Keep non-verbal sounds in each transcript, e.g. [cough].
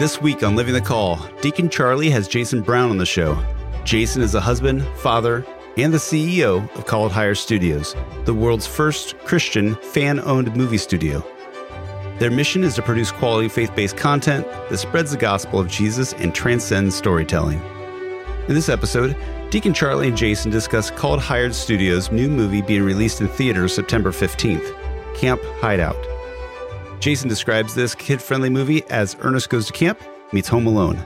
This week on Living the Call, Deacon Charlie has Jason Brown on the show. Jason is a husband, father, and the CEO of Called Higher Studios, the world's first Christian fan owned movie studio. Their mission is to produce quality faith based content that spreads the gospel of Jesus and transcends storytelling. In this episode, Deacon Charlie and Jason discuss Called Higher Studios' new movie being released in theaters September 15th Camp Hideout. Jason describes this kid friendly movie as Ernest Goes to Camp meets Home Alone.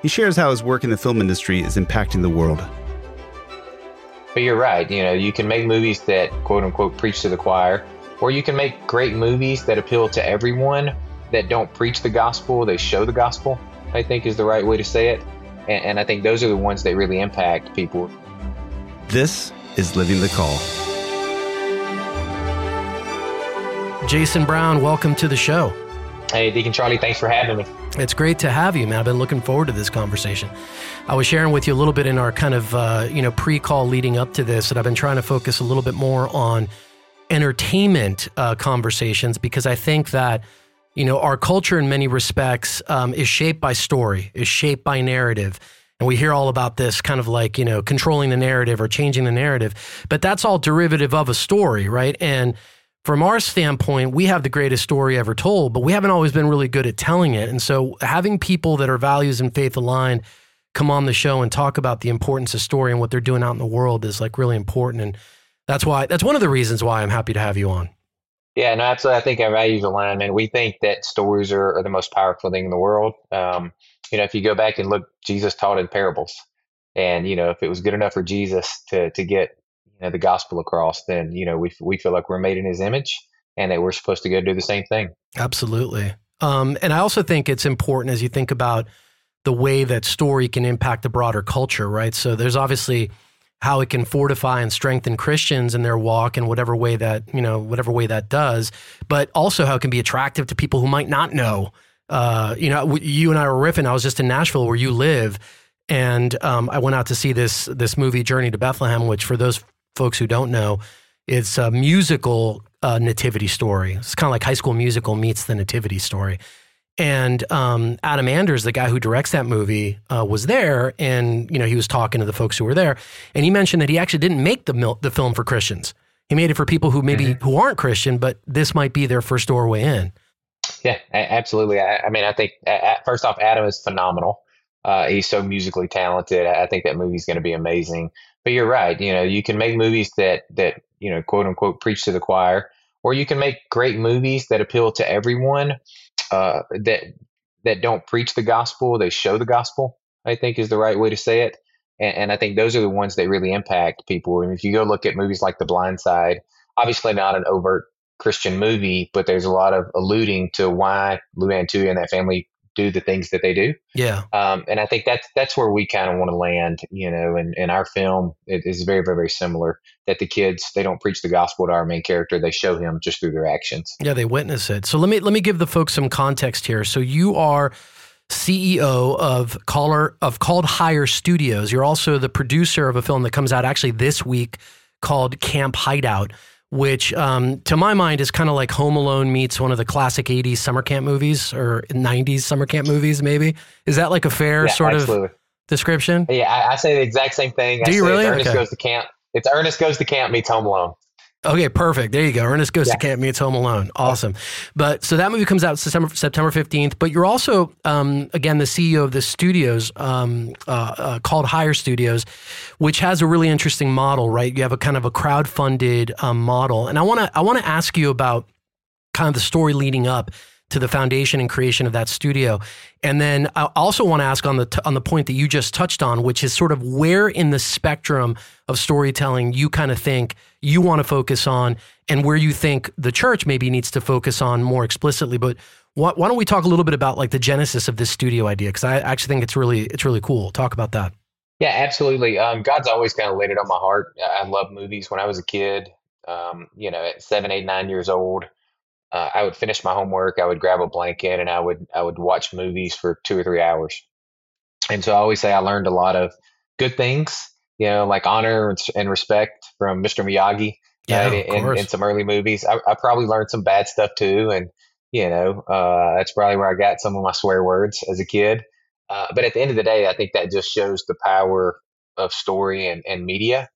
He shares how his work in the film industry is impacting the world. But you're right. You know, you can make movies that quote unquote preach to the choir, or you can make great movies that appeal to everyone that don't preach the gospel, they show the gospel, I think is the right way to say it. And, and I think those are the ones that really impact people. This is Living the Call. Jason Brown, welcome to the show. Hey, Deacon Charlie, thanks for having me. It's great to have you, man. I've been looking forward to this conversation. I was sharing with you a little bit in our kind of uh, you know pre-call leading up to this that I've been trying to focus a little bit more on entertainment uh, conversations because I think that you know our culture in many respects um, is shaped by story, is shaped by narrative. And we hear all about this kind of like, you know, controlling the narrative or changing the narrative. But that's all derivative of a story, right? And from our standpoint, we have the greatest story ever told, but we haven't always been really good at telling it. And so having people that are values and faith aligned come on the show and talk about the importance of story and what they're doing out in the world is like really important. And that's why that's one of the reasons why I'm happy to have you on. Yeah, no, absolutely. I think our values align, and we think that stories are, are the most powerful thing in the world. Um, you know, if you go back and look, Jesus taught in parables, and you know, if it was good enough for Jesus to to get you know the gospel across, then you know we we feel like we're made in His image, and that we're supposed to go do the same thing. Absolutely. Um, and I also think it's important as you think about the way that story can impact the broader culture, right? So there's obviously how it can fortify and strengthen Christians in their walk in whatever way that, you know, whatever way that does, but also how it can be attractive to people who might not know. Uh, you know, you and I were riffing. I was just in Nashville where you live, and um, I went out to see this this movie Journey to Bethlehem, which for those folks who don't know, it's a musical uh, nativity story. It's kind of like High School Musical meets the nativity story. And um, Adam Anders, the guy who directs that movie, uh, was there, and you know he was talking to the folks who were there, and he mentioned that he actually didn't make the mil- the film for Christians. He made it for people who maybe mm-hmm. who aren't Christian, but this might be their first doorway in. Yeah, absolutely. I, I mean, I think first off, Adam is phenomenal. Uh, he's so musically talented. I think that movie's going to be amazing. But you're right. You know, you can make movies that that you know, quote unquote, preach to the choir, or you can make great movies that appeal to everyone uh, that that don't preach the gospel, they show the gospel. I think is the right way to say it, and, and I think those are the ones that really impact people. I mean, if you go look at movies like The Blind Side, obviously not an overt Christian movie, but there's a lot of alluding to why Leigh Anne Tuohy and that family do the things that they do. Yeah. Um, and I think that's that's where we kind of want to land, you know. And, and our film it is very, very, very similar. That the kids they don't preach the gospel to our main character; they show him just through their actions. Yeah, they witness it. So let me let me give the folks some context here. So you are CEO of Caller of Called Higher Studios. You're also the producer of a film that comes out actually this week called Camp Hideout which um, to my mind is kind of like Home Alone meets one of the classic 80s summer camp movies or 90s summer camp movies, maybe. Is that like a fair yeah, sort absolutely. of description? Yeah, I, I, say the exact same thing. Do I you really? Ernest okay. Goes to Camp. It's Ernest Goes to Camp meets Home Alone. Okay, perfect. There you go. Ernest Goes yeah. to Camp Meets Home Alone. Awesome. But so that movie comes out September September fifteenth. But you're also um, again the CEO of the studios um, uh, uh, called Higher Studios, which has a really interesting model. Right, you have a kind of a crowd funded um, model, and I want to I want to ask you about kind of the story leading up to the foundation and creation of that studio. And then I also want to ask on the t- on the point that you just touched on, which is sort of where in the spectrum of storytelling you kind of think you want to focus on, and where you think the church maybe needs to focus on more explicitly. But why, don't we talk a little bit about like the genesis of this studio idea? Because I actually think it's really it's really cool. Talk about that. Yeah, absolutely. Um, God's always kind of laid it on my heart. I love movies. When I was a kid, um, you know, at seven, eight, nine years old, uh, I would finish my homework. I would grab a blanket and I would I would watch movies for two or three hours. And so I always say I learned a lot of good things, you know, like honor and respect from Mr. Miyagi. Yeah, in, in, some early movies. I, I, probably learned some bad stuff too, and You know, uh, that's probably where I got some of my swear words as a kid. Uh, but at the end of the day, I think that just shows the power of story and, and media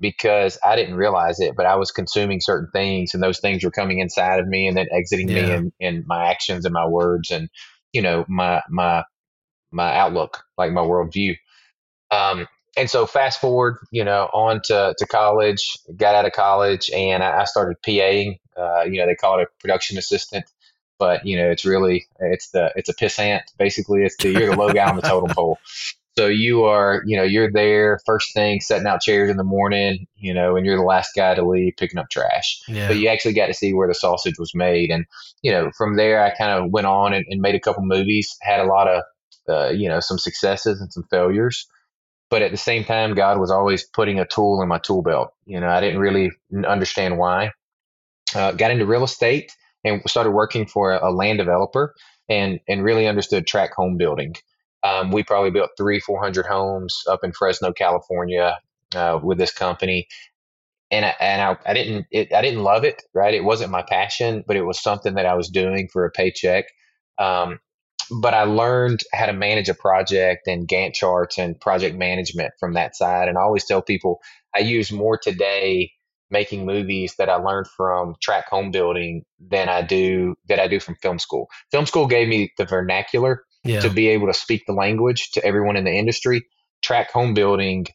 because I didn't realize it, but I was consuming certain things and those things were coming inside of me and then exiting yeah. me in, in my actions and my words and, you know, my, my, my outlook, like my worldview. Um, and so fast forward, you know, on to, to college, got out of college and I, I started PAing, uh, you know, they call it a production assistant, but you know, it's really, it's the, it's a pissant. Basically it's the, you're the low guy on the totem pole. So you are, you know, you're there first thing, setting out chairs in the morning, you know, and you're the last guy to leave picking up trash. Yeah. But you actually got to see where the sausage was made. And, you know, from there, I kind of went on and, and, made a couple movies, had a lot of, uh, you know, some successes and some failures. But at the same time, God was always putting a tool in my tool belt. You know, I didn't really understand why. Uh, got into real estate and started working for a, a land developer and, and really understood track home building. Um, we probably built three, 400 homes up in Fresno, California, uh, with this company. And I, and I, I didn't, it, I didn't love it, right? It wasn't my passion, but it was something that I was doing for a paycheck. Um, but I learned how to manage a project and Gantt charts and project management from that side. And I always tell people I use more today making movies that I learned from track home building than I do that I do from film school. Film school gave me the vernacular yeah. to be able to speak the language to everyone in the industry. Track home building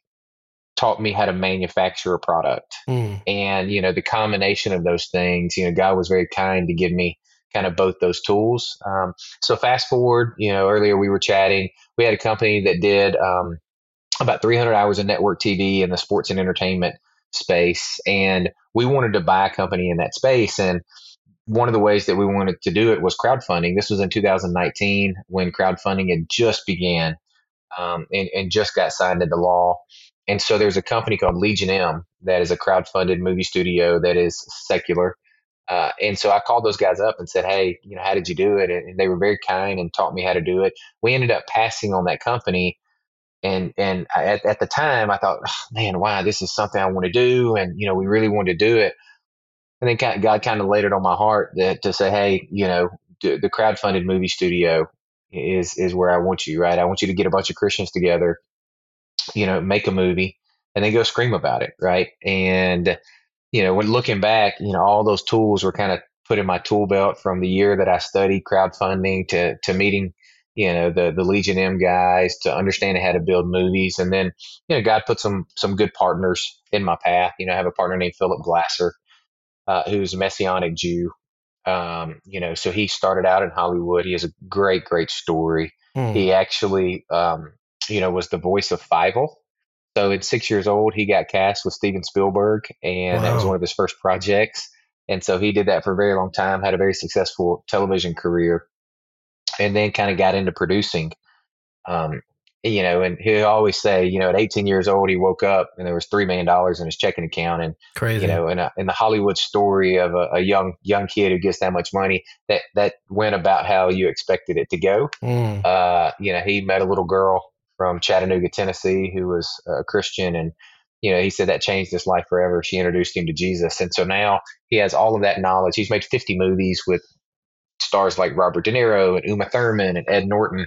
taught me how to manufacture a product. Mm. And, you know, the combination of those things, you know, God was very kind to give me kind of both those tools. Um, so fast forward, you know, earlier we were chatting, we had a company that did um, about 300 hours of network TV in the sports and entertainment space. And we wanted to buy a company in that space. And one of the ways that we wanted to do it was crowdfunding. This was in 2019 when crowdfunding had just began um, and, and, just got signed into law. And so there's a company called Legion M that is a crowdfunded movie studio that is secular. Uh, and so I called those guys up and said, Hey, you know, how did you do it? And, they were very kind and taught me how to do it. We ended up passing on that company. And, and I, at, at the time I thought, oh, man, wow, this is something I want to do. And, you know, we really wanted to do it and then God kind of laid it on my heart that to say, hey, you know, the crowdfunded movie studio is is where I want you, right? I want you to get a bunch of Christians together, you know, make a movie, and then go scream about it, right? And you know, when looking back, you know, all those tools were kind of put in my tool belt from the year that I studied crowdfunding to to meeting, you know, the the Legion M guys to understanding how to build movies, and then you know, God put some some good partners in my path. You know, I have a partner named Philip Glasser uh, who's a Messianic Jew. Um, you know, so he started out in Hollywood. He has a great, great story. Mm. He actually, um, you know, was the voice of Fievel. So at six years old, he got cast with Steven Spielberg, and wow. that was one of his first projects. And so he did that for a very long time, had a very successful television career, and then kind of got into producing. Um, you know, and he'll always say, you know, at 18 years old, he woke up and there was $3 million in his checking account. And, Crazy. you know, in, a, in the Hollywood story of a, a, young, young kid who gets that much money, that, that went about how you expected it to go. Mm. Uh, you know, he met a little girl from Chattanooga, Tennessee, who was a Christian. And, you know, he said that changed his life forever. She introduced him to Jesus. And so now he has all of that knowledge. He's made 50 movies with stars like Robert De Niro and Uma Thurman and Ed Norton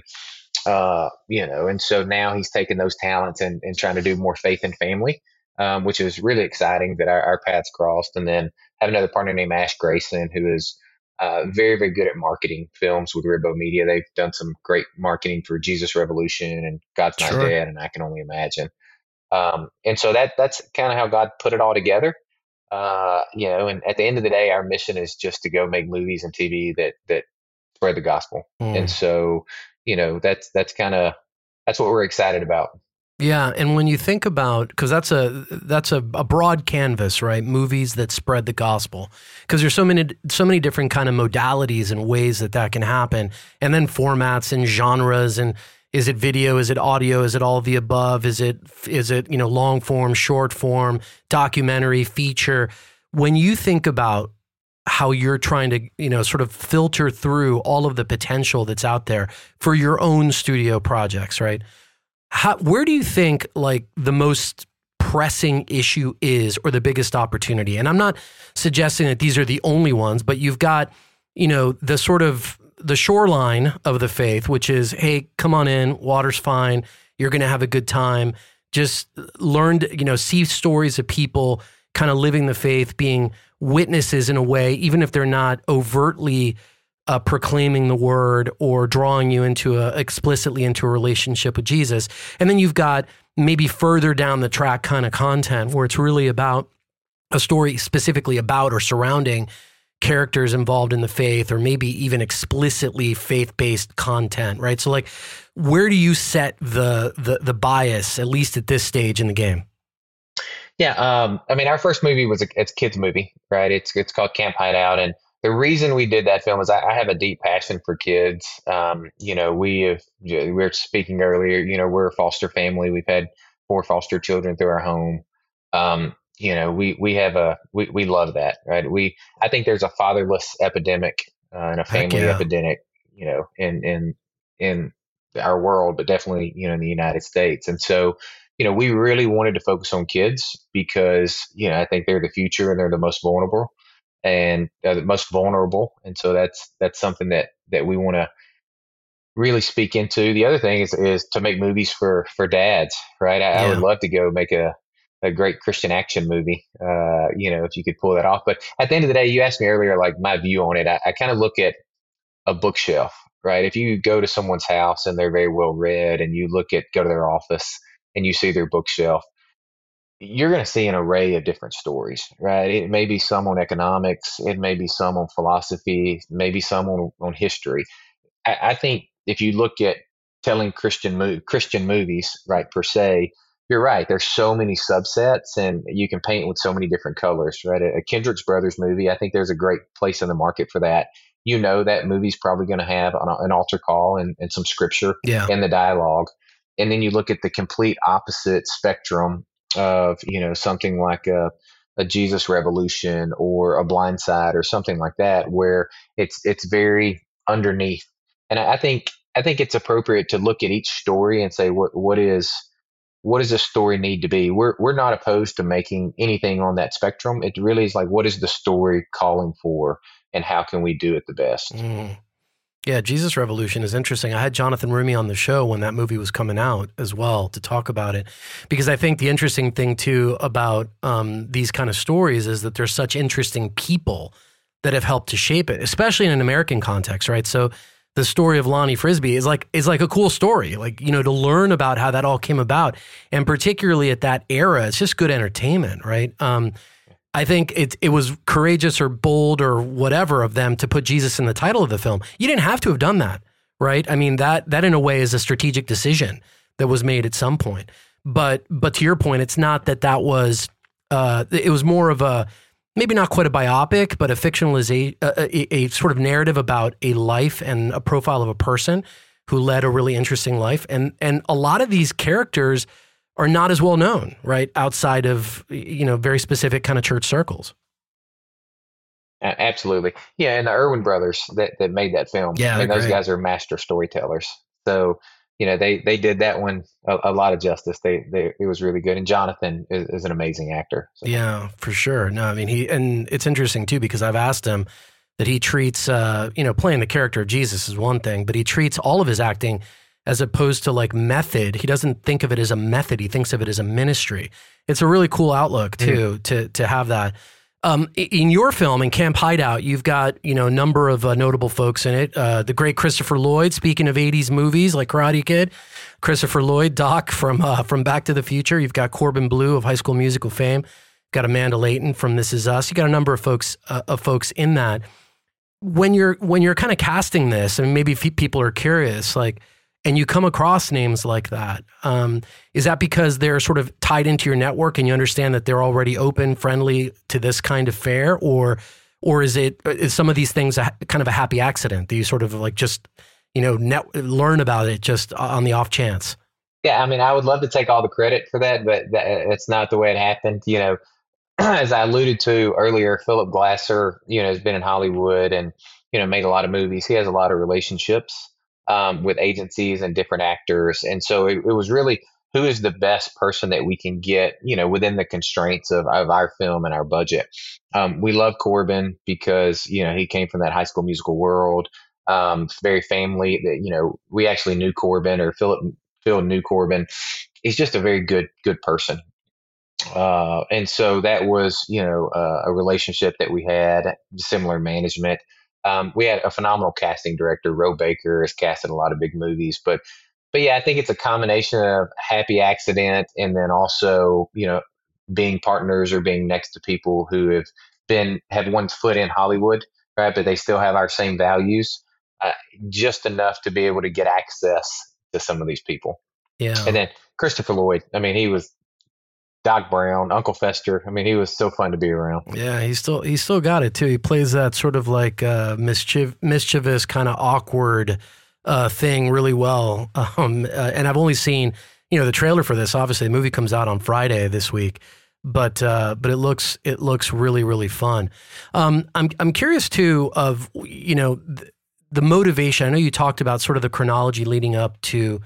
uh, you know, and so now he's taking those talents and, and trying to do more faith and family, um, which is really exciting that our, our paths crossed. And then have another partner named Ash Greyson, who is uh, very, very good at marketing films with Ribbow Media. They've done some great marketing for Jesus Revolution and God's Not sure. Dead, and I can only imagine. Um, and so that that's kind of how God put it all together. Uh, you know, and at the end of the day, our mission is just to go make movies and TV that that spread the gospel. Mm. And so you know that's that's kind of that's what we're excited about. Yeah, and when you think about because that's a that's a, a, broad canvas, right? Movies that spread the gospel because there's so many so many different kind of modalities and ways that that can happen, and then formats and genres and is it video, is it audio, is it all the above, is it is it you know long form, short form, documentary, feature? When you think about how you're trying to, you know, sort of filter through all of the potential that's out there for your own studio projects, right? How, where do you think like the most pressing issue is or the biggest opportunity? And I'm not suggesting that these are the only ones, but you've got you know, the sort of the shoreline of the faith, which is, hey, come on in, water's fine, you're going to have a good time. Just learn, to, you know, see stories of people kind of living the faith, being witnesses in a way, even if they're not overtly uh, proclaiming the word or drawing you into a explicitly into a relationship with Jesus. And then you've got maybe further down the track kind of content where it's really about a story specifically about or surrounding characters involved in the faith or maybe even explicitly faith-based content right? So like where do you set the the the bias at least at this stage in the game? Yeah um i mean our first movie was a it's a kids movie right? It's it's called camp hideout and the reason we did that film is I, I have a deep passion for kids um you know we have we were speaking earlier you know we're a foster family we've had four foster children through our home um you know, we we have a we we love that, right? We I think there's a fatherless epidemic uh, and a family yeah. epidemic, you know, in in in our world, but definitely you know in the United States. And so, you know, we really wanted to focus on kids because you know I think they're the future and they're the most vulnerable and uh, the most vulnerable. And so that's that's something that that we want to really speak into. The other thing is is to make movies for for dads, right? I, yeah. I would love to go make a a great Christian action movie, uh, you know, if you could pull that off. But at the end of the day, you asked me earlier, like my view on it. I, I kind of look at a bookshelf, right? If you go to someone's house and they're very well read, and you look at go to their office and you see their bookshelf, you're going to see an array of different stories, right? It may be some on economics, it may be some on philosophy, maybe some on, on history. I, I think if you look at telling Christian mo- Christian movies, right, per se, you're right. There's so many subsets, and you can paint with so many different colors, right? A, Kendrick's Brothers movie, I think there's a great place in the market for that. You know that movie's probably going to have an, an, altar call and, and some scripture yeah. in the dialogue, and then you look at the complete opposite spectrum of you know something like a a Jesus Revolution or a Blind Side or something like that, where it's it's very underneath. And I, I think I think it's appropriate to look at each story and say what what is what does this story need to be? We're we're not opposed to making anything on that spectrum. It really is like what is the story calling for, and how can we do it the best? Mm. Yeah, Jesus Revolution is interesting. I had Jonathan Roumie on the show when that movie was coming out as well to talk about it, because I think the interesting thing too about um, these kind of stories is that there's such interesting people that have helped to shape it, especially in an American context, right? So the story of Lonnie Frisbee is like is like a cool story. Like, you know, to learn about how that all came about. And particularly at that era, it's just good entertainment, right? Um, I think it it was courageous or bold or whatever of them to put Jesus in the title of the film. You didn't have to have done that, right? I mean, that that in a way is a strategic decision that was made at some point. But but to your point, it's not that that was uh, it was more of a maybe not quite a biopic, but a fictionalization, a, a, a, sort of narrative about a life and a profile of a person who led a really interesting life. And and a lot of these characters are not as well known, right, outside of you know very specific kind of church circles. Absolutely, yeah. And the Erwin brothers that that made that film, yeah, and those great. guys are master storytellers. So you know they they did that one a, a, lot of justice. They they it was really good, and Jonathan is, is an amazing actor. So. Yeah, for sure. No, I mean he and it's interesting too because I've asked him that he treats uh, you know playing the character of Jesus is one thing, but he treats all of his acting as opposed to like method. He doesn't think of it as a method. He thinks of it as a ministry. It's a really cool outlook too mm. to to have that. Um, in your film, in Camp Hideout, you've got you know a number of uh, notable folks in it. Uh, the great Christopher Lloyd. Speaking of '80s movies like Karate Kid, Christopher Lloyd, Doc from uh, from Back to the Future. You've got Corbin Bleu of High School Musical fame. You've got Amanda Leighton from This Is Us. You got a number of folks uh, of folks in that. When you're when you're kind of casting this, I and maybe people are curious, like and you come across names like that, um, is that because they're sort of tied into your network and you understand that they're already open, friendly to this kind of fare, or or is it is some of these things a, kind of a happy accident that you sort of like just you know net, learn about it just on the off chance? Yeah, I mean, I would love to take all the credit for that, but that, it's not the way it happened. You know, [clears throat] as I alluded to earlier, Philip Glasser, you know, has been in Hollywood and you know made a lot of movies. He has a lot of relationships um, with agencies and different actors. And so it, it, was really who is the best person that we can get, you know, within the constraints of, of our film and our budget. Um, we love Corbin because, you know, he came from that high school musical world, um, very family that, you know, we actually knew Corbin or Philip, Phil knew Corbin. He's just a very good, good person. Uh, and so that was, you know, uh, a relationship that we had, similar management. Um, we had a phenomenal casting director, Roe Baker, has casted a lot of big movies, but but yeah, I think it's a combination of happy accident and then also, you know, being partners or being next to people who have been had one foot in Hollywood, right? But they still have our same values, uh, just enough to be able to get access to some of these people. Yeah. And then Christopher Lloyd, I mean, he was Doc Brown, Uncle Fester. I mean, he was so fun to be around. Yeah, he still he still got it too. He plays that sort of like uh, mischief, mischievous, kind of awkward uh, thing really well. [laughs] Um, uh, and I've only seen you know the trailer for this. Obviously, the movie comes out on Friday this week, but uh, but it looks it looks really really fun. Um, I'm I'm curious too of you know the, the motivation. I know you talked about sort of the chronology leading up to.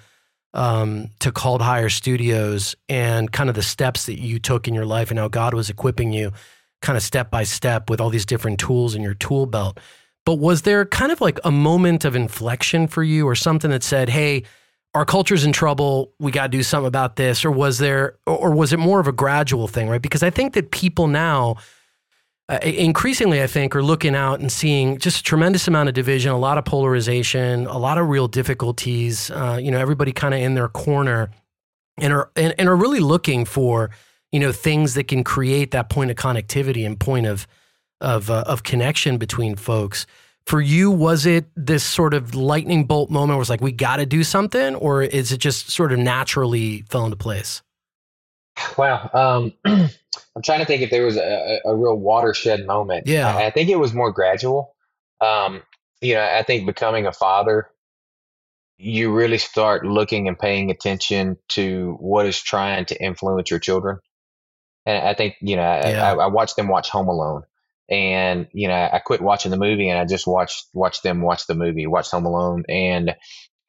Um, to Called Higher Studios and kind of the steps that you took in your life and how God was equipping you kind of step by step with all these different tools in your tool belt. But was there kind of like a moment of inflection for you or something that said, hey, our culture's in trouble. We got to do something about this. Or was there, or was it more of a gradual thing, right? Because I think that people now, uh, increasingly, I think, are looking out and seeing just a tremendous amount of division, a lot of polarization, a lot of real difficulties. Uh, you know, everybody kind of in their corner, and are and, and are really looking for you know things that can create that point of connectivity and point of of uh, of connection between folks. For you, was it this sort of lightning bolt moment where it's like we got to do something, or is it just sort of naturally fell into place? Wow, um, [clears throat] I'm trying to think if there was a, a real watershed moment. Yeah, I, I, think it was more gradual. Um, you know, I think becoming a father, you really start looking and paying attention to what is trying to influence your children. And I think you know, yeah. I, I watched them watch Home Alone, and you know I quit watching the movie and I just watched watched them watch the movie, watched Home Alone, and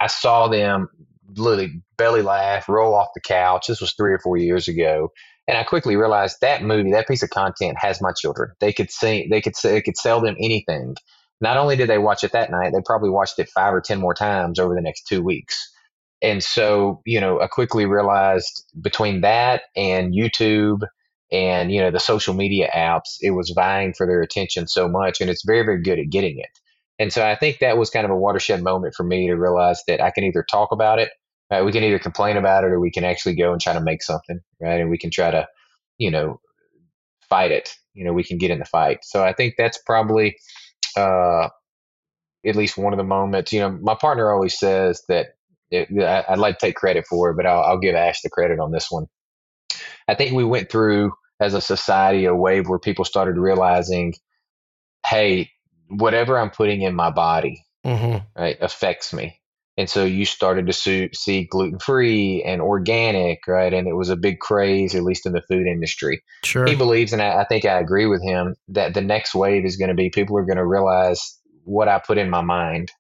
I saw them literally belly laugh, roll off the couch. This was three or four years ago, and I quickly realized that movie, that piece of content, has my children. They could see, they could, they could sell them anything. Not only did they watch it that night, they probably watched it five or ten more times over the next two weeks. And so, you know, I quickly realized between that and YouTube and you know the social media apps it was vying for their attention so much and it's very very good at getting it and so i think that was kind of a watershed moment for me to realize that i can either talk about it right? we can either complain about it or we can actually go and try to make something right? And we can try to you know fight it. You know we can get in the fight. So i think that's probably uh at least one of the moments. You know my partner always says that it, i'd like to take credit for it but I'll, I'll give ash the credit on this one. I think we went through as a society a wave where people started realizing, hey, whatever I'm putting in my body, mm-hmm. right, affects me. And so you started to see, see gluten free and organic, right? And it was a big craze, at least in the food industry. Sure. He believes, and I, I think I agree with him, that the next wave is going to be people are going to realize what I put in my mind.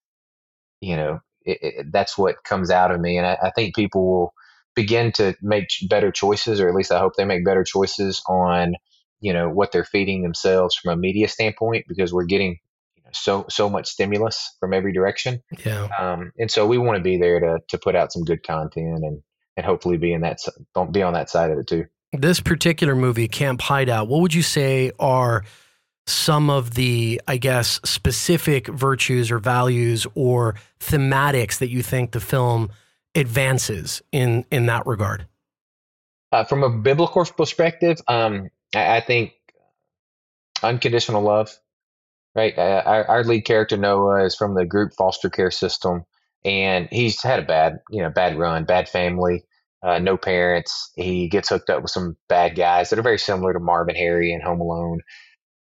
You know, it, it, that's what comes out of me. And I, I think people will begin to make better choices, or at least I hope they make better choices on, you know, what they're feeding themselves from a media standpoint, because we're getting so so much stimulus from every direction. Yeah. Um, and so we want to be there to to put out some good content and and hopefully be in that don't be on that side of it too. This particular movie, Camp Hideout, what would you say are some of the, I guess, specific virtues or values or thematics that you think the film advances in in that regard? Uh, from a biblical perspective, um, I, I, think unconditional love. Right, uh, our, our lead character Noah is from the group foster care system, and he's had a bad, you know, bad run, bad family, uh, no parents. He gets hooked up with some bad guys that are very similar to Marv and Harry and Home Alone,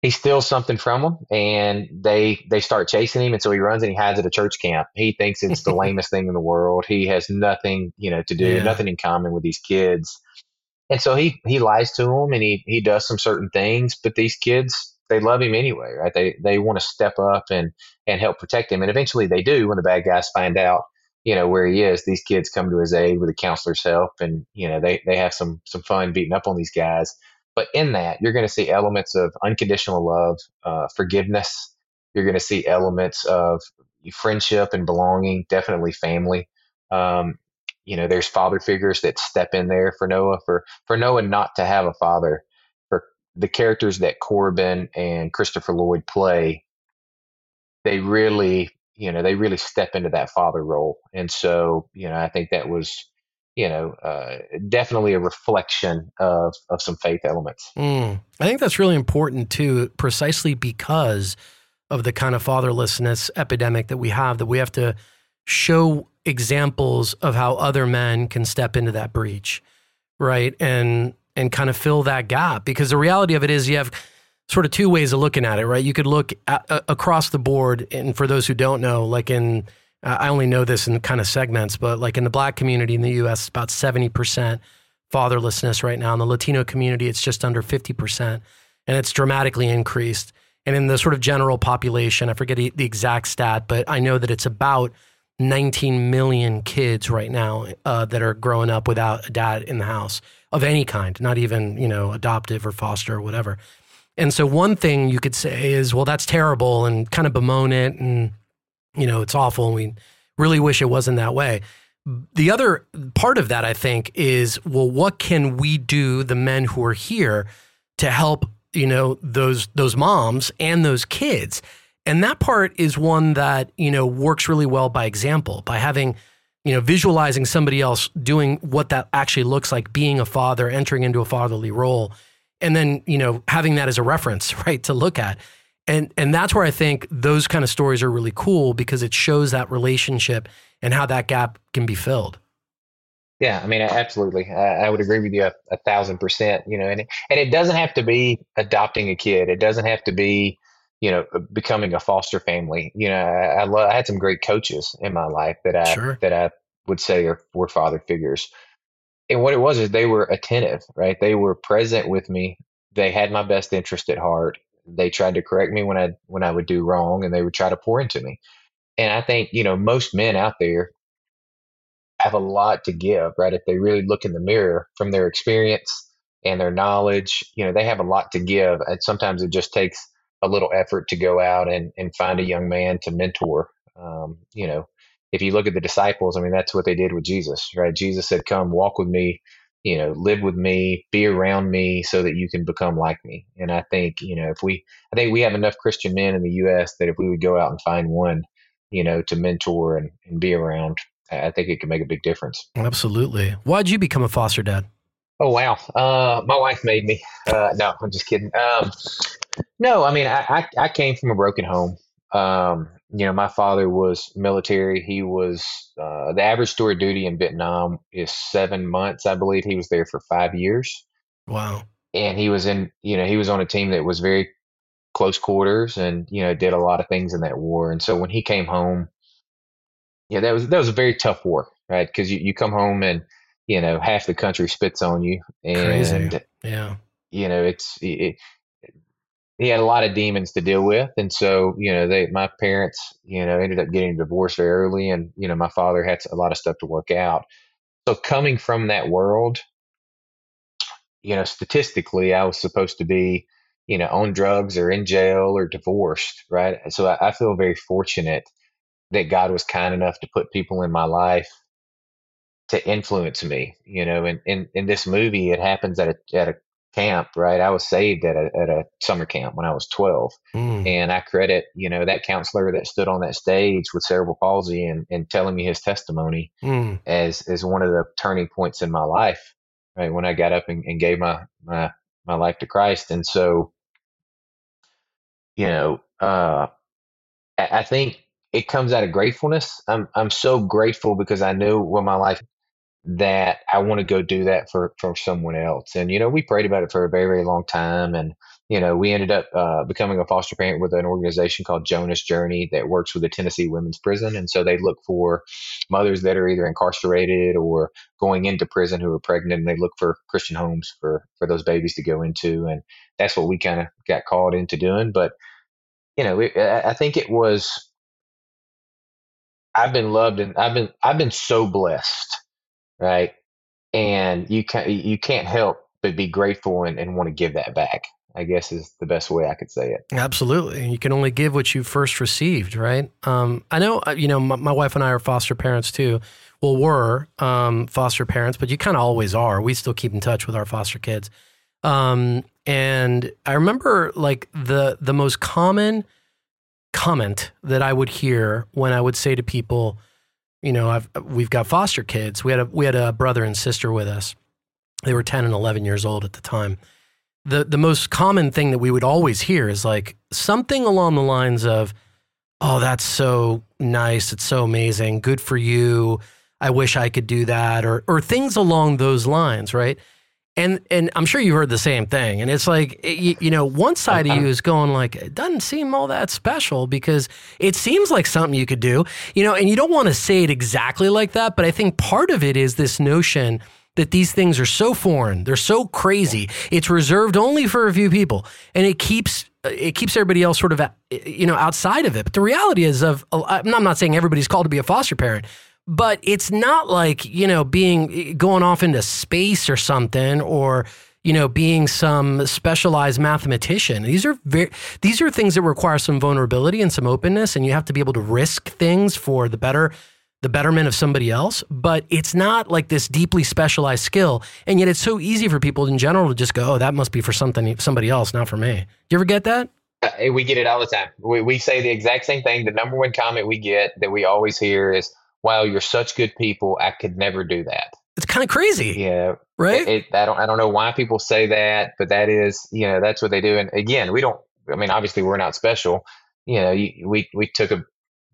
he steals something from them and they they start chasing him and so he runs and he hides at a church camp. He thinks it's the [laughs] lamest thing in the world. He has nothing you know to do yeah. nothing in common with these kids. And so he he lies to them and he he does some certain things but these kids they love him anyway right they they want to step up and and help protect him and eventually they do when the bad guys find out you know, where he is, these kids come to his aid with the counselor's help and, you know, they, they have some, some fun beating up on these guys. But in that, you're going to see elements of unconditional love, uh, forgiveness. You're going to see elements of friendship and belonging, definitely family. Um, you know, there's father figures that step in there for Noah, for, for Noah not to have a father, the characters that Corbin and Christopher Lloyd play, they really, you know, they really step into that father role. And so, you know, I think that was, you know, uh, definitely a reflection of, of some faith elements. Mm. I think that's really important too, precisely because of the kind of fatherlessness epidemic that we have, that we have to show examples of how other men can step into that breach, right? And and kind of fill that gap because the reality of it is you have sort of two ways of looking at it, right? You could look at, uh, across the board, and for those who don't know, like in uh, I only know this in kind of segments, but like in the black community in the U.S., it's about seventy percent fatherlessness right now. In the Latino community, it's just under fifty percent, and it's dramatically increased. And in the sort of general population, I forget the exact stat, but I know that it's about 19 million kids right now uh, that are growing up without a dad in the house of any kind, not even, you know, adoptive or foster or whatever. And so one thing you could say is, well, that's terrible and kind of bemoan it and, you know, it's awful and we really wish it wasn't that way. The other part of that, I think, is, well, what can we do, the men who are here, to help, you know, those those moms and those kids? And that part is one that, you know, works really well by example, by having, you know, visualizing somebody else doing what that actually looks like, being a father, entering into a fatherly role, and then, you know, having that as a reference, [laughs] right, to look at. And and that's where I think those kind of stories are really cool because it shows that relationship and how that gap can be filled. Yeah, I mean, absolutely. I, I would agree with you a, a, thousand percent. You know, and and it doesn't have to be adopting a kid. It doesn't have to be you know, uh, becoming a foster family. You know, I, I, love, I had some great coaches in my life that I sure. that I would say are were father figures. And what it was is they were attentive, right? They were present with me. They had my best interest at heart. They tried to correct me when I when I would do wrong, and they would try to pour into me. And I think you know most men out there have a lot to give, right? If they really look in the mirror from their experience and their knowledge, you know, they have a lot to give. And sometimes it just takes a little effort to go out and, and find a young man to mentor. Um, you know, if you look at the disciples, I mean, that's what they did with Jesus, right? Jesus said, Come walk with me, you know, live with me, be around me so that you can become like me. And I think, you know, if we, I think we have enough Christian men in the U.S. that if we would go out and find one, you know, to mentor and, and be around, I think it could make a big difference. Absolutely. Why'd you become a foster dad? Oh wow, uh, my wife made me. Uh, no, I'm just kidding. Um, no, I mean, I, I, I came from a broken home. Um, you know, my father was military. He was uh, the average tour of duty in Vietnam is seven months. I believe he was there for five years. Wow. And he was in, you know, he was on a team that was very close quarters and you know did a lot of things in that war. And so when he came home, yeah, that was that was a very tough war, right? Because you, you come home and you know half the country spits on you, and Crazy. yeah, you know it's it, he had a lot of demons to deal with, and so you know, they my parents, you know, ended up getting divorced very early, and you know, my father had a lot of stuff to work out. So coming from that world, you know, statistically, I was supposed to be, you know, on drugs or in jail or divorced, right? So I, I feel very fortunate that God was kind enough to put people in my life to influence me, you know, and in, in this movie, it happens at a, at a camp, right? I was saved at a, at a summer camp when I was 12. Mm. And I credit, you know, that counselor that stood on that stage with cerebral palsy and, and telling me his testimony mm. as, as one of the turning points in my life, right? When I got up and, and gave my, my, my life to Christ. And so, you know, uh, I, I think it comes out of gratefulness. I'm, I'm so grateful because I knew when my life that I want to go do that for for someone else. And you know, we prayed about it for a very very long time, and you know, we ended up uh, becoming a foster parent with an organization called Jonah's Journey that works with the Tennessee Women's Prison, and so they look for mothers that are either incarcerated or going into prison who are pregnant, and they look for Christian homes for for those babies to go into, and that's what we kind of got called into doing. But you know, it, I think it was I've been loved and I've been I've been so blessed, right? And you can't you can't help but be grateful and, and want to give that back. I guess is the best way I could say it. Absolutely. You can only give what you first received, right? Um, I know, uh, you know, my, my, wife and I are foster parents too. Well, were um, foster parents, but you kind of always are. We still keep in touch with our foster kids. Um, and I remember like the the most common comment that I would hear when I would say to people, you know, I've, we've got foster kids. We had a we had a brother and sister with us. They were 10 and 11 years old at the time the the most common thing that we would always hear is like something along the lines of, "Oh, that's so nice. It's so amazing. Good for you. I wish I could do that," or or things along those lines, right? And and I'm sure you heard the same thing. And it's like you, you know, one side of you is going like, it doesn't seem all that special because it seems like something you could do, you know. And you don't want to say it exactly like that, but I think part of it is this notion that these things are so foreign, they're so crazy. It's reserved only for a few people, and it keeps it keeps everybody else sort of uh, you know outside of it. But the reality is, of uh, I'm not saying everybody's called to be a foster parent, but it's not like you know being going off into space or something or you know being some specialized mathematician these are very these are things that require some vulnerability and some openness and you have to be able to risk things for the better the betterment of somebody else, but it's not like this deeply specialized skill. And yet it's so easy for people in general to just go, oh, that must be for something somebody else, not for me. Do you ever get that? Uh, we get it all the time. We, we say the exact same thing. The number one comment we get that we always hear is, wow, you're such good people. I could never do that. It's kind of crazy. Yeah. Right. It, it, I don't, I don't know why people say that, but that is, you know, that's what they do. And again, we don't, I mean, obviously we're not special. You know, we, we took a,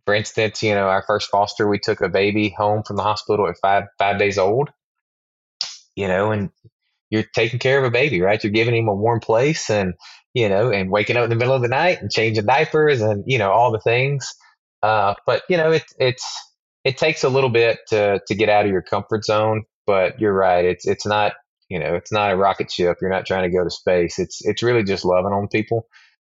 for instance, you know, our first foster, we took a baby home from the hospital at five five days old. You know, and you're taking care of a baby, right? You're giving him a warm place, and you know, and waking up in the middle of the night and changing diapers, and you know, all the things. Uh, but you know, it, it's it takes a little bit to to get out of your comfort zone. But you're right; it's it's not you know, it's not a rocket ship. You're not trying to go to space. It's it's really just loving on people.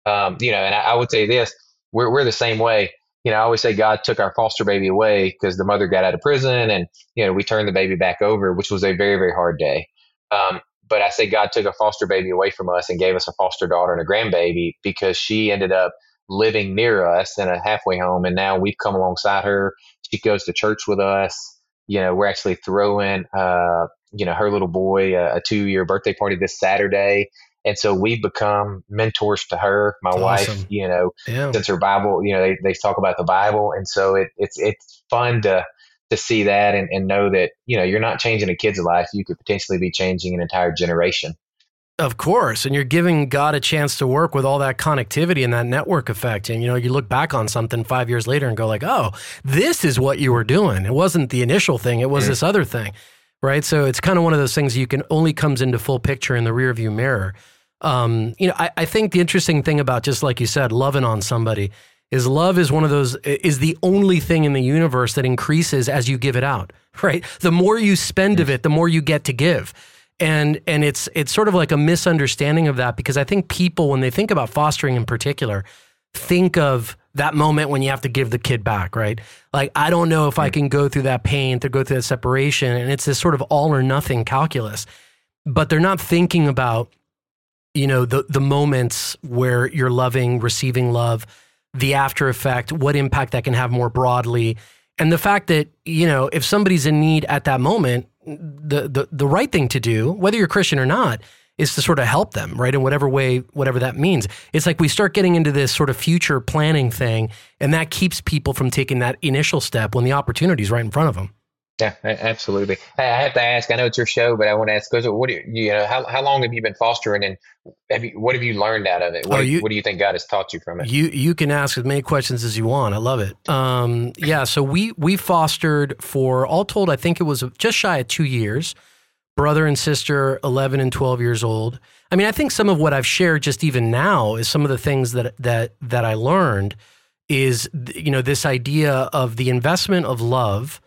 Um, you know, and I, I would say this: we're we're the same way you know, I always say God took our foster baby away because the mother got out of prison and, you know, we turned the baby back over, which was a very, very hard day. Um, but I say God took a foster baby away from us and gave us a foster daughter and a grandbaby because she ended up living near us in a halfway home. And now we've come alongside her. She goes to church with us. You know, we're actually throwing, uh, you know, her little boy a, a two year birthday party this Saturday. And so we've become mentors to her, my awesome. wife, you know, yeah. since her Bible, you know, they, they talk about the Bible. And so it, it's, it's fun to, to see that and, and know that, you know, you're not changing a kid's life. You could potentially be changing an entire generation. Of course. And you're giving God a chance to work with all that connectivity and that network effect. And, you know, you look back on something five years later and go like, oh, this is what you were doing. It wasn't the initial thing. It was mm-hmm. this other thing right? So it's kind of one of those things you can only comes into full picture in the rearview mirror. Um, you know, I, I think the interesting thing about just like you said, loving on somebody is love is one of those is the only thing in the universe that increases as you give it out, [laughs] right? The more you spend of it, the more you get to give. And and it's it's sort of like a misunderstanding of that because I think people when they think about fostering in particular think of that moment when you have to give the kid back, right? Like, I don't know if I hmm. can go through that pain to go through that separation. And it's this sort of all or nothing calculus. But they're not thinking about, you know, the, the moments where you're loving, receiving love, the after effect, what impact that can have more broadly. And the fact that, you know, if somebody's in need at that moment, the, the, the right thing to do, whether you're Christian or not, is to sort of help them, right? In whatever way, whatever that means. It's like we start getting into this sort of future planning thing, and that keeps people from taking that initial step when the opportunity is right in front of them. Yeah, absolutely. I have to ask. I know it's your show, but I want to ask. What do you, you know? How, how long have you been fostering, and have you, what have you learned out of it? What, oh, you, what do you think God has taught you from it? You you can ask as many questions as you want. I love it. Um, yeah. So we we fostered for all told, I think it was just shy of two years brother and sister, 11 and 12 years old. I mean, I think some of what I've shared just even now is some of the things that that that I learned is you know this idea of the investment of love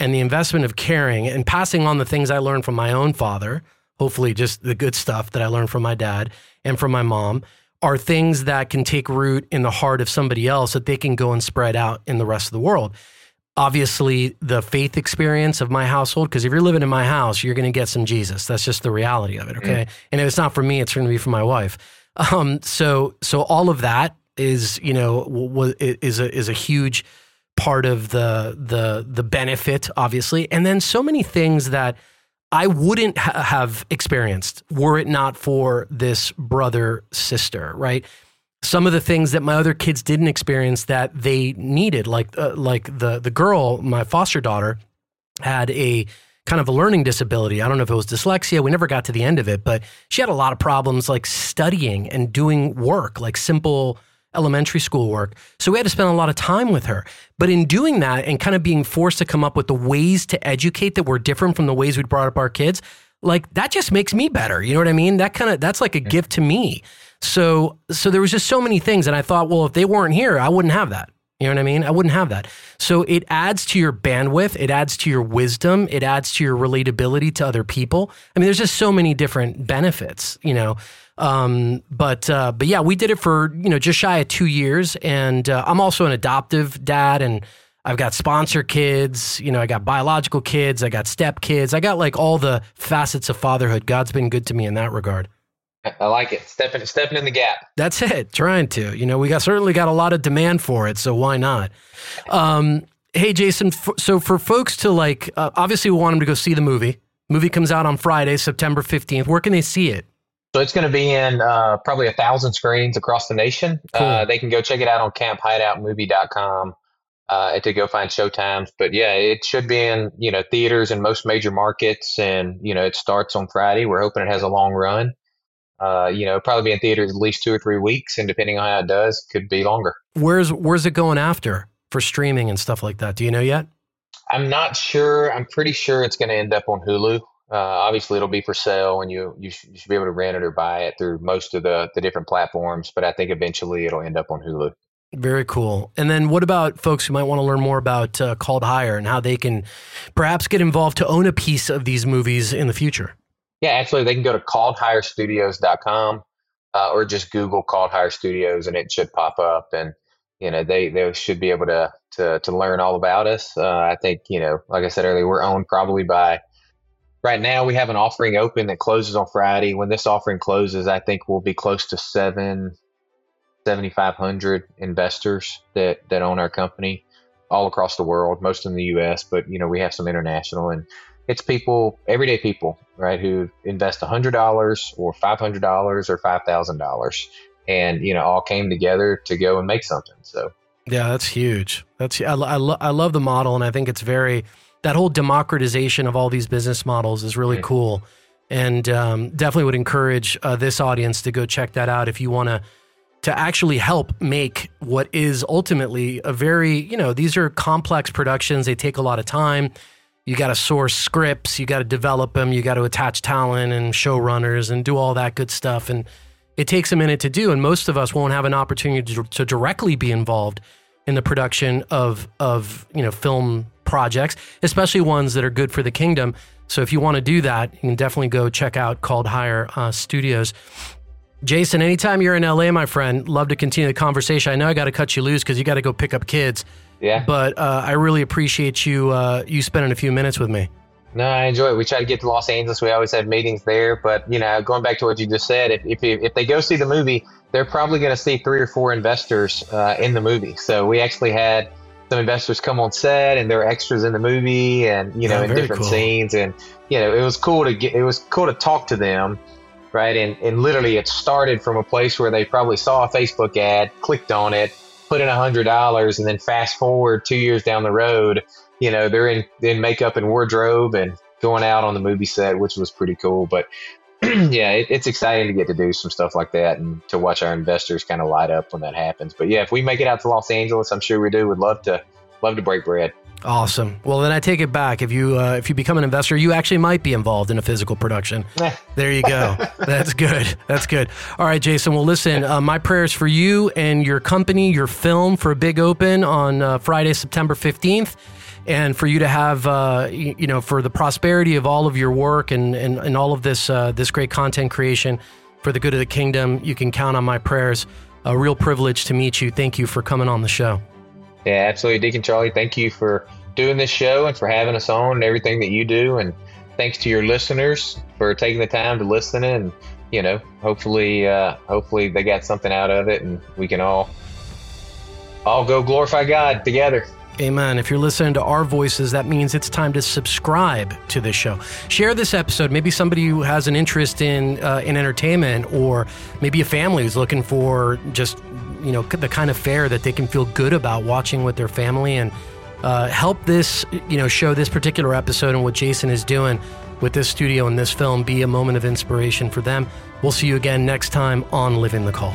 and the investment of caring and passing on the things I learned from my own father, hopefully just the good stuff that I learned from my dad and from my mom are things that can take root in the heart of somebody else that they can go and spread out in the rest of the world. Obviously the faith experience of my household because if you're living in my house you're going to get some jesus. That's just the reality of it okay? Mm. and if it's not for me it's going to be for my wife. Um, so so all of that is you know w- is a is a huge part of the the the benefit obviously and then so many things that I wouldn't ha- have experienced were it not for this brother sister right some of the things that my other kids didn't experience that they needed like uh, like the the girl my foster daughter had a kind of a learning disability. I don't know if it was dyslexia. We never got to the end of it, but she had a lot of problems like studying and doing work, like simple elementary school work. So we had to spend a lot of time with her. But in doing that and kind of being forced to come up with the ways to educate that were different from the ways we brought up our kids, like that just makes me better. You know what I mean? That kind of that's like a yeah. gift to me. So so there was just so many things and I thought, well, if they weren't here, I wouldn't have that. You know what I mean? I wouldn't have that. So it adds to your bandwidth, it adds to your wisdom, it adds to your relatability to other people. I mean, there's just so many different benefits, you know. Um, but uh, but yeah, we did it for you know just shy of two years, and uh, I'm also an adoptive dad, and I've got sponsor kids. You know, I got biological kids, I got step kids, I got like all the facets of fatherhood. God's been good to me in that regard. I like it. Stepping stepping in the gap. That's it. Trying to. You know, we got certainly got a lot of demand for it, so why not? Um, hey, Jason. F- so for folks to like, uh, obviously, we want them to go see the movie. Movie comes out on Friday, September fifteenth. Where can they see it? So it's going to be in uh, probably a thousand screens across the nation. Cool. Uh, they can go check it out on camphideoutmovie.com uh, to go find showtimes. But yeah, it should be in you know theaters in most major markets, and you know it starts on Friday. We're hoping it has a long run uh, you know, probably be in theaters at least two or three weeks, and depending on how it does, could be longer. Where's Where's it going after for streaming and stuff like that? Do you know yet? I'm not sure. I'm pretty sure it's going to end up on Hulu. Uh, obviously, it'll be for sale, and you you, sh- you should be able to rent it or buy it through most of the the different platforms. But I think eventually it'll end up on Hulu. Very cool. And then what about folks who might want to learn more about uh, Called Higher and how they can perhaps get involved to own a piece of these movies in the future? Yeah, actually, They can go to calledhigherstudios.com uh, or just Google Called Higher Studios and it should pop up. And, you know, they, they should be able to, to, to learn all about us. Uh, I think, you know, like I said earlier, we're owned probably by, right now we have an offering open that closes on Friday. When this offering closes, I think we'll be close to seven, 7,500 investors that, that own our company all across the world, most in the U.S., but you know we have some international, and it's people, everyday people, right, who invest $100 or $500 or $5,000 and, you know, all came together to go and make something. So, yeah, that's huge. That's, I, I, lo- I love the model. And I think it's very, that whole democratization of all these business models is really cool. And um, definitely would encourage uh, this audience to go check that out if you want to to actually help make what is ultimately a very, you know, these are complex productions. They take a lot of time you got to source scripts, you got to develop them, you got to attach talent and showrunners and do all that good stuff. And it takes a minute to do. And most of us won't have an opportunity to, to directly be involved in the production of of you know film projects, especially ones that are good for the kingdom. So if you want to do that, you can definitely go check out Called Higher uh, Studios. Jason, anytime you're in LA, my friend, love to continue the conversation. I know I got to cut you loose because you got to go pick up kids. Yeah. But uh, I really appreciate you uh, you spending a few minutes with me. No, I enjoy it. We try to get to Los Angeles. We always have meetings there. But you know, going back to what you just said, if if, if they go see the movie, they're probably going to see three or four investors uh, in the movie. So we actually had some investors come on set, and there are extras in the movie, and you know, in different cool. scenes, and you know, it was cool to get. It was cool to talk to them. Right. And, and literally it started from a place where they probably saw a Facebook ad, clicked on it, put in a hundred dollars and then fast forward two years down the road, you know, they're in, in makeup and wardrobe and going out on the movie set, which was pretty cool. But [clears throat] yeah, it, it's exciting to get to do some stuff like that and to watch our investors kind of light up when that happens. But yeah, if we make it out to Los Angeles, I'm sure we do. Would love to love to break bread. Awesome. Well, then I take it back. If you uh, if you become an investor, you actually might be involved in a physical production. [laughs] there you go. That's good. That's good. All right, Jason. Well, listen. Uh, my prayers for you and your company, your film, for a big open on uh, Friday, September fifteenth, and for you to have uh, you, know for the prosperity of all of your work and and, and all of this uh, this great content creation for the good of the kingdom. You can count on my prayers. A real privilege to meet you. Thank you for coming on the show. Yeah, absolutely, Deacon Charlie. Thank you for doing this show and for having us on and everything that you do. And thanks to your listeners for taking the time to listen and you know, hopefully, uh, hopefully they got something out of it, and we can all all go glorify God together. Amen. If you're listening to our voices, that means it's time to subscribe to this show. Share this episode. Maybe somebody who has an interest in uh, in entertainment, or maybe a family who's looking for just you know the kind of fare that they can feel good about watching with their family, and uh, help this you know show this particular episode and what Jason is doing with this studio and this film be a moment of inspiration for them. We'll see you again next time on Living the Call.